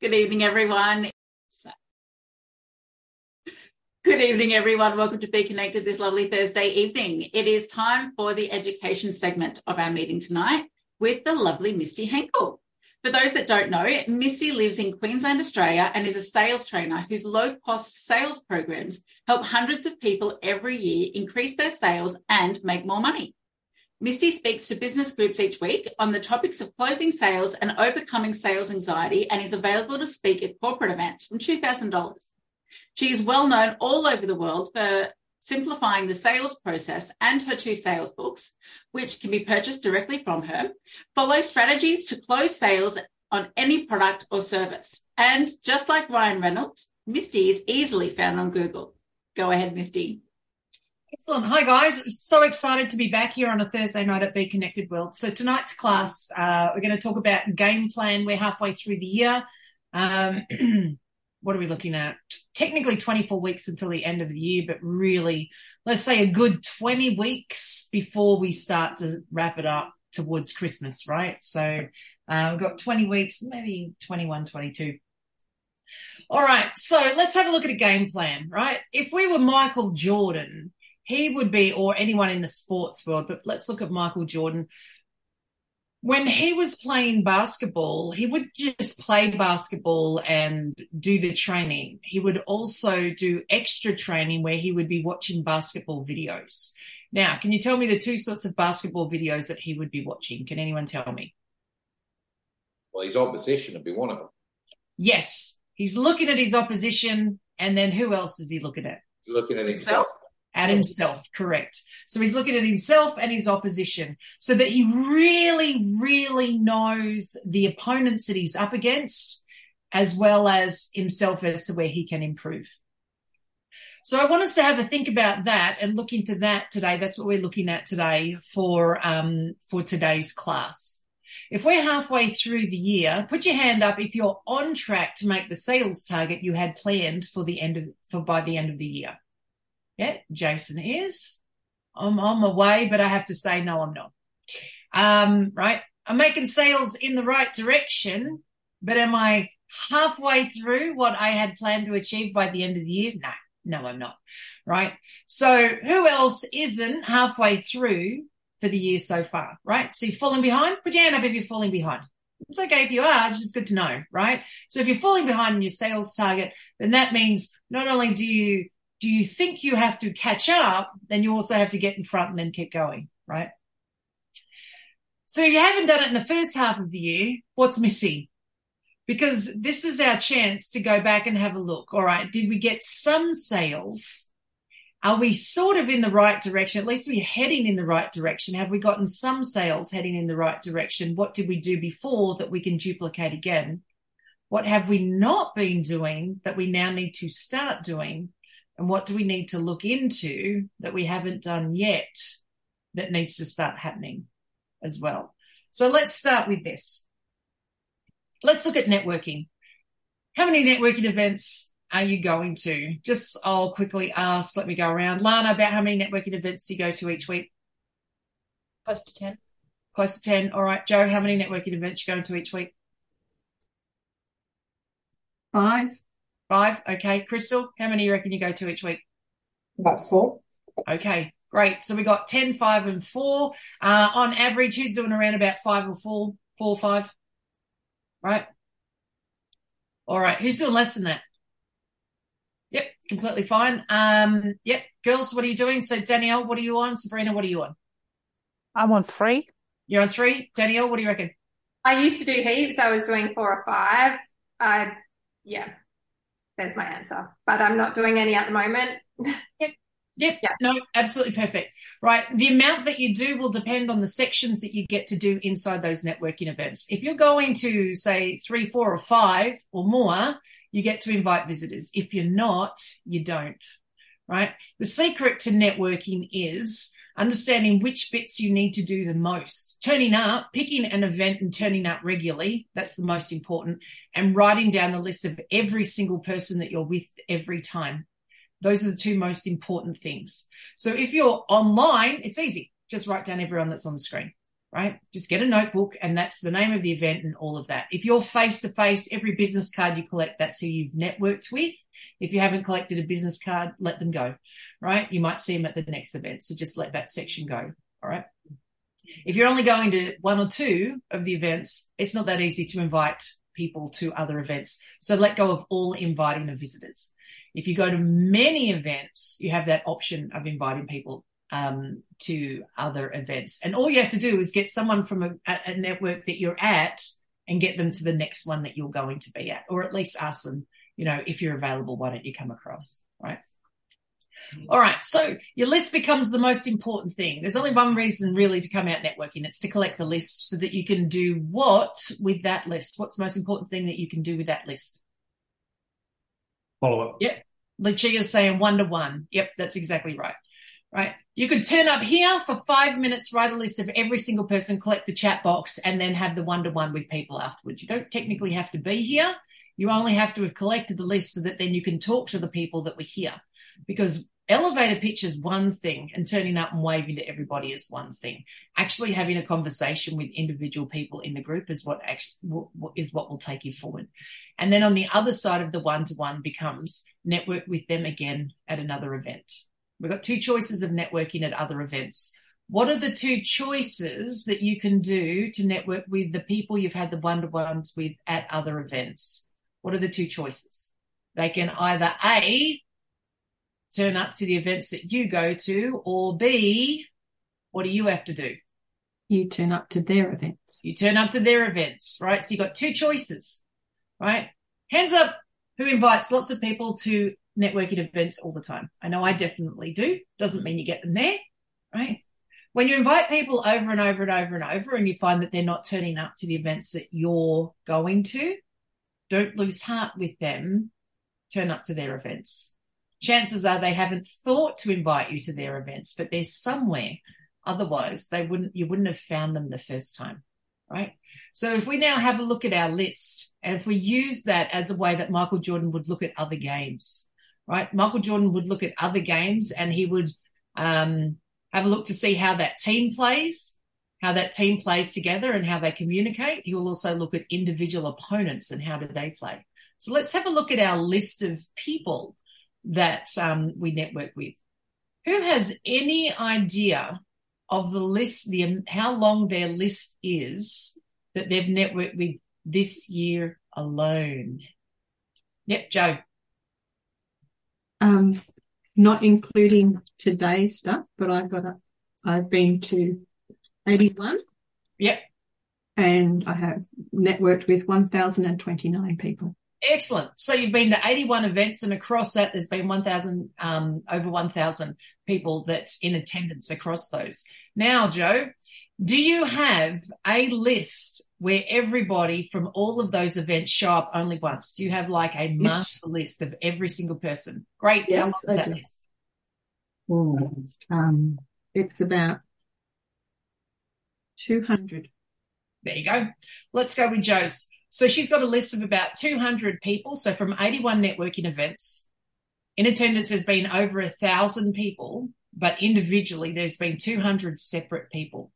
Good evening, everyone. Good evening, everyone. Welcome to Be Connected this lovely Thursday evening. It is time for the education segment of our meeting tonight with the lovely Misty Henkel. For those that don't know, Misty lives in Queensland, Australia, and is a sales trainer whose low cost sales programs help hundreds of people every year increase their sales and make more money. Misty speaks to business groups each week on the topics of closing sales and overcoming sales anxiety and is available to speak at corporate events from $2,000. She is well known all over the world for simplifying the sales process and her two sales books, which can be purchased directly from her, follow strategies to close sales on any product or service. And just like Ryan Reynolds, Misty is easily found on Google. Go ahead, Misty. Excellent. Hi, guys. So excited to be back here on a Thursday night at Be Connected World. So tonight's class, uh, we're going to talk about game plan. We're halfway through the year. Um, what are we looking at? Technically 24 weeks until the end of the year, but really, let's say a good 20 weeks before we start to wrap it up towards Christmas, right? So, uh, we've got 20 weeks, maybe 21, 22. All right. So let's have a look at a game plan, right? If we were Michael Jordan, he would be, or anyone in the sports world, but let's look at Michael Jordan. When he was playing basketball, he would just play basketball and do the training. He would also do extra training where he would be watching basketball videos. Now, can you tell me the two sorts of basketball videos that he would be watching? Can anyone tell me? Well, his opposition would be one of them. Yes. He's looking at his opposition. And then who else is he looking at? He's looking at himself at himself, correct. So he's looking at himself and his opposition so that he really, really knows the opponents that he's up against as well as himself as to where he can improve. So I want us to have a think about that and look into that today. That's what we're looking at today for, um, for today's class. If we're halfway through the year, put your hand up if you're on track to make the sales target you had planned for the end of, for by the end of the year. Yeah, Jason is. I'm on my way, but I have to say, no, I'm not. Um, right. I'm making sales in the right direction, but am I halfway through what I had planned to achieve by the end of the year? No, no, I'm not. Right. So who else isn't halfway through for the year so far? Right. So you're falling behind. Put your hand up if you're falling behind. It's okay if you are. It's just good to know. Right. So if you're falling behind in your sales target, then that means not only do you do you think you have to catch up? Then you also have to get in front and then keep going, right? So you haven't done it in the first half of the year, what's missing? Because this is our chance to go back and have a look. All right. Did we get some sales? Are we sort of in the right direction? At least we're heading in the right direction. Have we gotten some sales heading in the right direction? What did we do before that we can duplicate again? What have we not been doing that we now need to start doing? And what do we need to look into that we haven't done yet that needs to start happening as well? So let's start with this. Let's look at networking. How many networking events are you going to? Just I'll quickly ask, let me go around. Lana, about how many networking events do you go to each week? Close to 10. Close to 10. All right. Joe, how many networking events you going to each week? Five. Five. Okay. Crystal, how many you reckon you go to each week? About four. Okay. Great. So we got 10, five and four. Uh, on average, who's doing around about five or four, four, five? Right. All right. Who's doing less than that? Yep. Completely fine. Um, yep. Girls, what are you doing? So Danielle, what are you on? Sabrina, what are you on? I'm on three. You're on three. Danielle, what do you reckon? I used to do heaps. I was doing four or five. Uh, yeah, there's my answer. But I'm not doing any at the moment. Yep. Yep. Yeah. No, absolutely perfect. Right. The amount that you do will depend on the sections that you get to do inside those networking events. If you're going to say three, four or five or more, you get to invite visitors. If you're not, you don't. Right. The secret to networking is understanding which bits you need to do the most. Turning up, picking an event and turning up regularly. That's the most important. And writing down the list of every single person that you're with every time. Those are the two most important things. So if you're online, it's easy. Just write down everyone that's on the screen. Right? Just get a notebook and that's the name of the event and all of that. If you're face to face, every business card you collect, that's who you've networked with. If you haven't collected a business card, let them go, right? You might see them at the next event. So just let that section go. All right. If you're only going to one or two of the events, it's not that easy to invite people to other events. So let go of all inviting the visitors. If you go to many events, you have that option of inviting people um, to other events. And all you have to do is get someone from a, a, network that you're at and get them to the next one that you're going to be at, or at least ask them, you know, if you're available, why don't you come across? Right. All right. So your list becomes the most important thing. There's only one reason really to come out networking. It's to collect the list so that you can do what with that list? What's the most important thing that you can do with that list? Follow up. Yep. Lucia's saying one to one. Yep. That's exactly right. Right. You could turn up here for five minutes, write a list of every single person, collect the chat box and then have the one to one with people afterwards. You don't technically have to be here. You only have to have collected the list so that then you can talk to the people that were here because elevator pitch is one thing and turning up and waving to everybody is one thing. Actually having a conversation with individual people in the group is what actually is what will take you forward. And then on the other side of the one to one becomes network with them again at another event. We've got two choices of networking at other events. What are the two choices that you can do to network with the people you've had the one to ones with at other events? What are the two choices? They can either A, turn up to the events that you go to, or B, what do you have to do? You turn up to their events. You turn up to their events, right? So you've got two choices, right? Hands up who invites lots of people to networking events all the time. I know I definitely do. Doesn't mean you get them there, right? When you invite people over and over and over and over and you find that they're not turning up to the events that you're going to, don't lose heart with them. Turn up to their events chances are they haven't thought to invite you to their events, but they're somewhere. Otherwise, they wouldn't, you wouldn't have found them the first time. Right. So if we now have a look at our list and if we use that as a way that Michael Jordan would look at other games, right? Michael Jordan would look at other games and he would, um, have a look to see how that team plays, how that team plays together and how they communicate. He will also look at individual opponents and how do they play. So let's have a look at our list of people that um, we network with. Who has any idea of the list, the how long their list is that they've networked with this year alone? Yep, Joe. Um, not including today's stuff, but I've got a, I've been to 81. Yep. And I have networked with 1,029 people. Excellent. So you've been to 81 events and across that there's been 1,000, um, over 1,000 people that in attendance across those. Now, Joe, do you have a list where everybody from all of those events show up only once? Do you have like a yes. master list of every single person? Great. Yes, long that list? Ooh, um, it's about 200. There you go. Let's go with Joe's. So she's got a list of about 200 people. So from 81 networking events, in attendance has been over a thousand people, but individually there's been 200 separate people.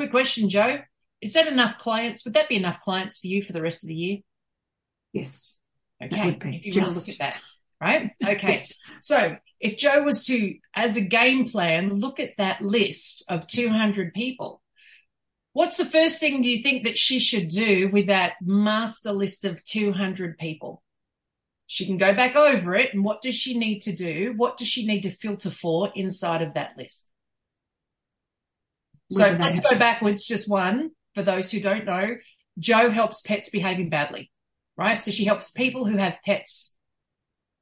Quick question, Joe. Is that enough clients? Would that be enough clients for you for the rest of the year? Yes. Okay. If you want to look at that, right? Okay. yes. So if Joe was to, as a game plan, look at that list of 200 people, What's the first thing do you think that she should do with that master list of 200 people? She can go back over it. And what does she need to do? What does she need to filter for inside of that list? So let's go backwards just one for those who don't know. Joe helps pets behaving badly, right? So she helps people who have pets.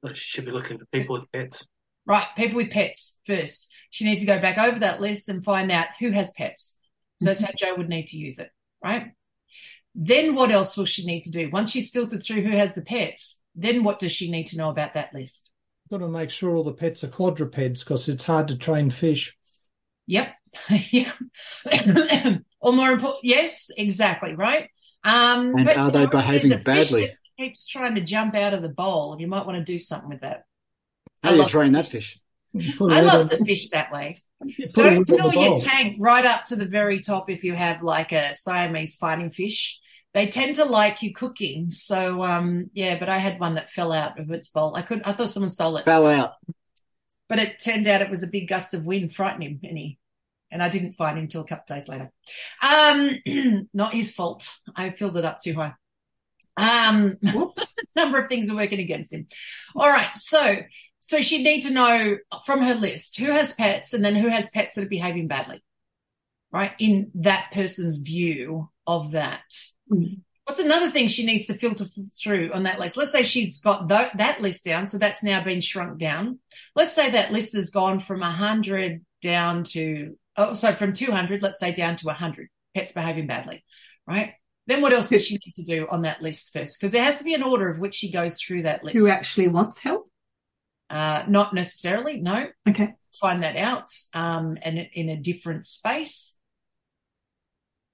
Well, she should be looking for people with pets. Right. People with pets first. She needs to go back over that list and find out who has pets. So that's how mm-hmm. Joe would need to use it, right? Then what else will she need to do? Once she's filtered through who has the pets, then what does she need to know about that list? Got to make sure all the pets are quadrupeds because it's hard to train fish. Yep. yeah. or more important, yes, exactly, right? Um, and are they behaving badly? Keeps trying to jump out of the bowl. You might want to do something with that. How do you train that fish? Put a I lost a fish that way. Don't fill your tank right up to the very top if you have like a Siamese fighting fish. They tend to like you cooking. So um yeah, but I had one that fell out of its bowl. I couldn't I thought someone stole it. Fell out. But it turned out it was a big gust of wind frightened him and he and I didn't find him until a couple of days later. Um not his fault. I filled it up too high. Um whoops. number of things are working against him. All right, so so she'd need to know from her list who has pets and then who has pets that are behaving badly. Right? In that person's view of that. Mm. What's another thing she needs to filter through on that list? Let's say she's got tho- that list down, so that's now been shrunk down. Let's say that list has gone from a 100 down to, oh, so from 200, let's say down to 100 pets behaving badly, right? Then what else does she need to do on that list first? Because there has to be an order of which she goes through that list. Who actually wants help? Uh, not necessarily, no. Okay. Find that out, um, and in a different space.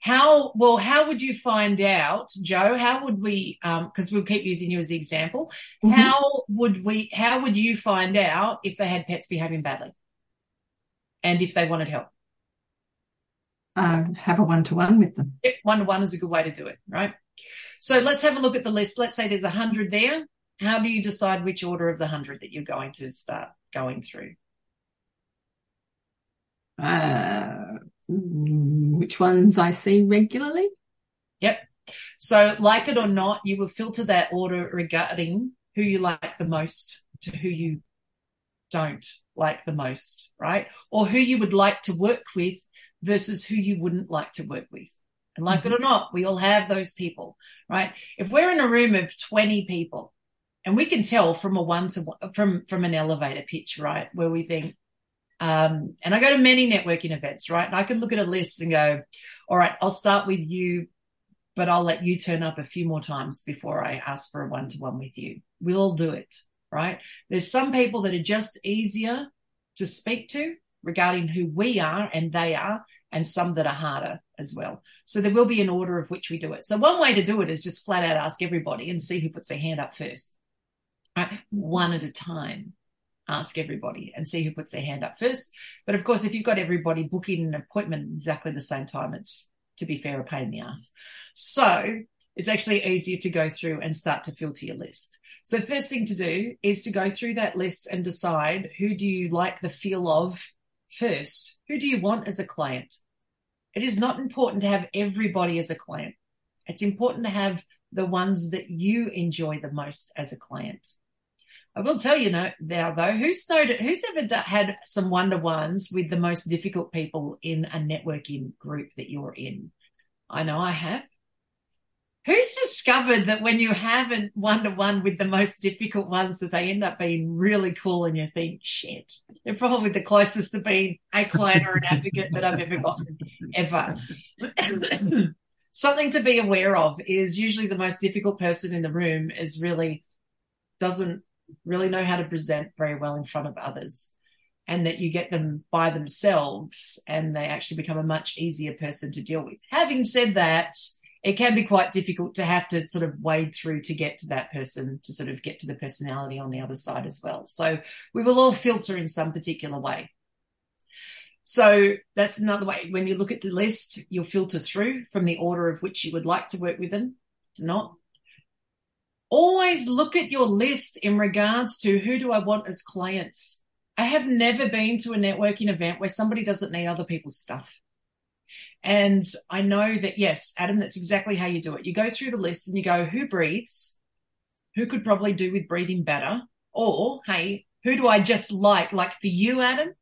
How, well, how would you find out, Joe? How would we, um, cause we'll keep using you as the example. Mhm. How would we, how would you find out if they had pets behaving badly? And if they wanted help? Uh, have a one-to-one with them. One to one is a good way to do it, right? So let's have a look at the list. Let's say there's a hundred there. How do you decide which order of the hundred that you're going to start going through? Uh, which ones I see regularly? Yep. So like it or not, you will filter that order regarding who you like the most to who you don't like the most, right? Or who you would like to work with versus who you wouldn't like to work with. And like it or not, we all have those people, right? If we're in a room of 20 people and we can tell from a one to one, from, from an elevator pitch, right? Where we think, um, and I go to many networking events, right? And I can look at a list and go, all right, I'll start with you, but I'll let you turn up a few more times before I ask for a one to one with you. We'll do it, right? There's some people that are just easier to speak to regarding who we are and they are, and some that are harder as well. So there will be an order of which we do it. So one way to do it is just flat out ask everybody and see who puts their hand up first. Right? One at a time. Ask everybody and see who puts their hand up first. But of course, if you've got everybody booking an appointment exactly the same time, it's to be fair, a pain in the ass. So it's actually easier to go through and start to filter your list. So first thing to do is to go through that list and decide who do you like the feel of first? Who do you want as a client? It is not important to have everybody as a client. It's important to have the ones that you enjoy the most as a client. I will tell you now, though, who's noted, who's ever had some one-to-ones with the most difficult people in a networking group that you're in? I know I have. Who's discovered that when you have a one-to-one with the most difficult ones that they end up being really cool and you think, shit, they're probably the closest to being a client or an advocate that I've ever gotten, ever. Something to be aware of is usually the most difficult person in the room is really doesn't really know how to present very well in front of others and that you get them by themselves and they actually become a much easier person to deal with. Having said that, it can be quite difficult to have to sort of wade through to get to that person to sort of get to the personality on the other side as well. So we will all filter in some particular way. So that's another way. When you look at the list, you'll filter through from the order of which you would like to work with them to not. Always look at your list in regards to who do I want as clients. I have never been to a networking event where somebody doesn't need other people's stuff. And I know that, yes, Adam, that's exactly how you do it. You go through the list and you go, who breathes? Who could probably do with breathing better? Or, hey, who do I just like? Like for you, Adam,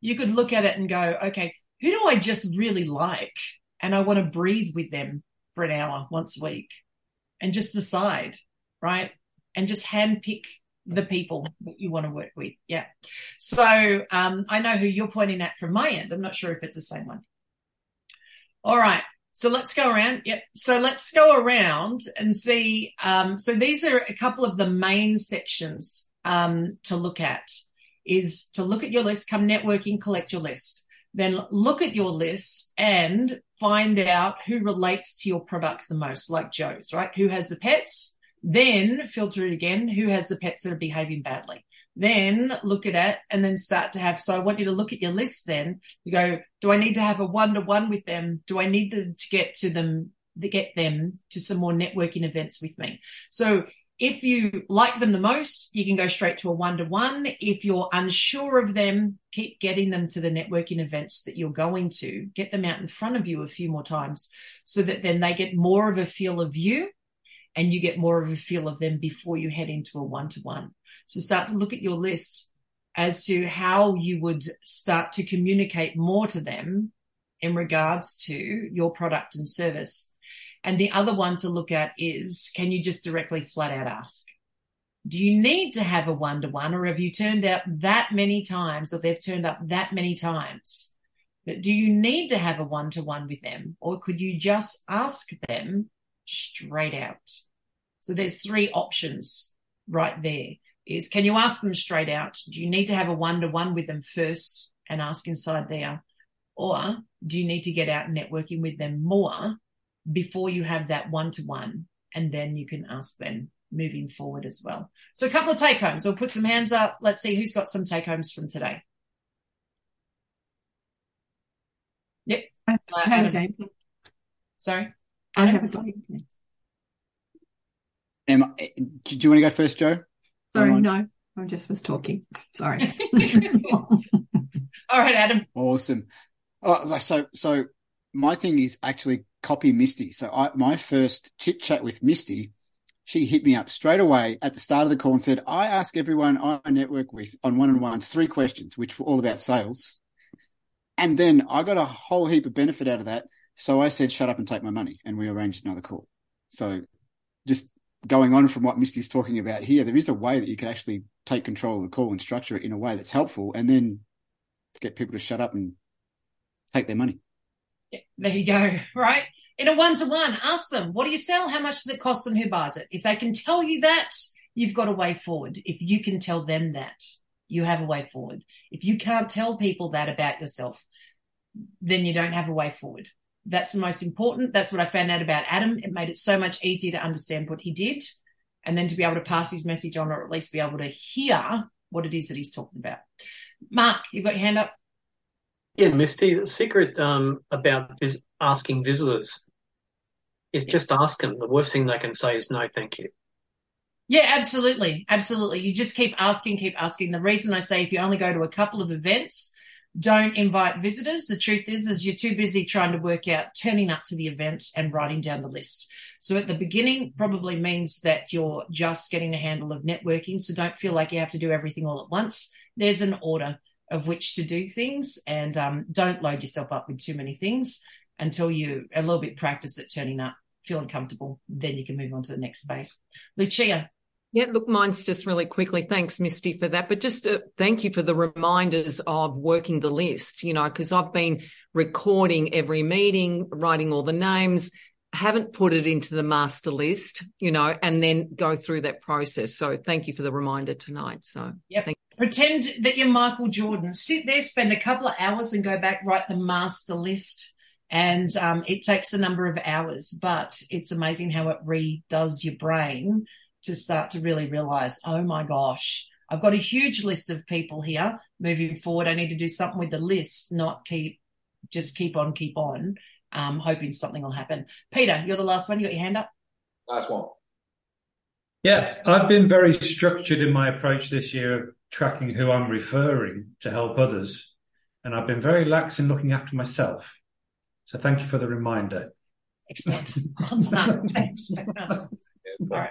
you could look at it and go, okay, who do I just really like? And I want to breathe with them for an hour once a week and just decide, right? And just handpick the people that you want to work with. Yeah. So, um, I know who you're pointing at from my end. I'm not sure if it's the same one. All right. So let's go around. Yep. So let's go around and see. Um, so these are a couple of the main sections, um, to look at is to look at your list, come networking, collect your list, then look at your list and find out who relates to your product the most, like Joe's, right? Who has the pets? Then filter it again. Who has the pets that are behaving badly? Then look at it and then start to have, so I want you to look at your list then. You go, do I need to have a one to one with them? Do I need to, to get to them, to get them to some more networking events with me? So if you like them the most, you can go straight to a one to one. If you're unsure of them, keep getting them to the networking events that you're going to. Get them out in front of you a few more times so that then they get more of a feel of you and you get more of a feel of them before you head into a one to one. So start to look at your list as to how you would start to communicate more to them in regards to your product and service. And the other one to look at is can you just directly flat out ask? Do you need to have a one to one or have you turned out that many times or they've turned up that many times? But do you need to have a one to one with them or could you just ask them straight out? So there's three options right there is can you ask them straight out? Do you need to have a one to one with them first and ask inside there? Or do you need to get out networking with them more before you have that one to one? And then you can ask them moving forward as well. So a couple of take homes. We'll put some hands up. Let's see who's got some take homes from today. Yep. I have a game. Sorry. I have a game. Emma, do you want to go first, Joe? Sorry, no, I just was talking. Sorry. All right, Adam. Awesome. Oh, so, so my thing is actually copy Misty. So I, my first chit chat with Misty, she hit me up straight away at the start of the call and said, I ask everyone I network with on one on ones three questions, which were all about sales. And then I got a whole heap of benefit out of that. So I said, shut up and take my money. And we arranged another call. So just going on from what Misty's talking about here, there is a way that you can actually take control of the call and structure it in a way that's helpful and then get people to shut up and take their money. Yeah, there you go. Right. In a one to one, ask them, what do you sell? How much does it cost and who buys it? If they can tell you that, you've got a way forward. If you can tell them that, you have a way forward. If you can't tell people that about yourself, then you don't have a way forward. That's the most important. That's what I found out about Adam. It made it so much easier to understand what he did and then to be able to pass his message on or at least be able to hear what it is that he's talking about. Mark, you've got your hand up. Yeah, Misty, the secret um, about vis- asking visitors is yeah. just ask them. The worst thing they can say is no, thank you. Yeah, absolutely. Absolutely. You just keep asking, keep asking. The reason I say if you only go to a couple of events, don't invite visitors. The truth is, is you're too busy trying to work out turning up to the event and writing down the list. So at the beginning probably means that you're just getting a handle of networking. So don't feel like you have to do everything all at once. There's an order of which to do things and um, don't load yourself up with too many things until you a little bit practice at turning up, feeling comfortable. Then you can move on to the next space. Lucia, yeah, look, mine's just really quickly. Thanks, Misty, for that. But just uh, thank you for the reminders of working the list, you know, because I've been recording every meeting, writing all the names, haven't put it into the master list, you know, and then go through that process. So thank you for the reminder tonight. So, yep. Pretend that you're Michael Jordan. Sit there, spend a couple of hours and go back, write the master list. And um, it takes a number of hours, but it's amazing how it redoes your brain to start to really realize, oh my gosh, I've got a huge list of people here moving forward. I need to do something with the list, not keep, just keep on, keep on, um, hoping something will happen. Peter, you're the last one. You got your hand up? Last one. Yeah, I've been very structured in my approach this year of tracking who I'm referring to help others. And I've been very lax in looking after myself. So thank you for the reminder. Excellent. Thanks. All right.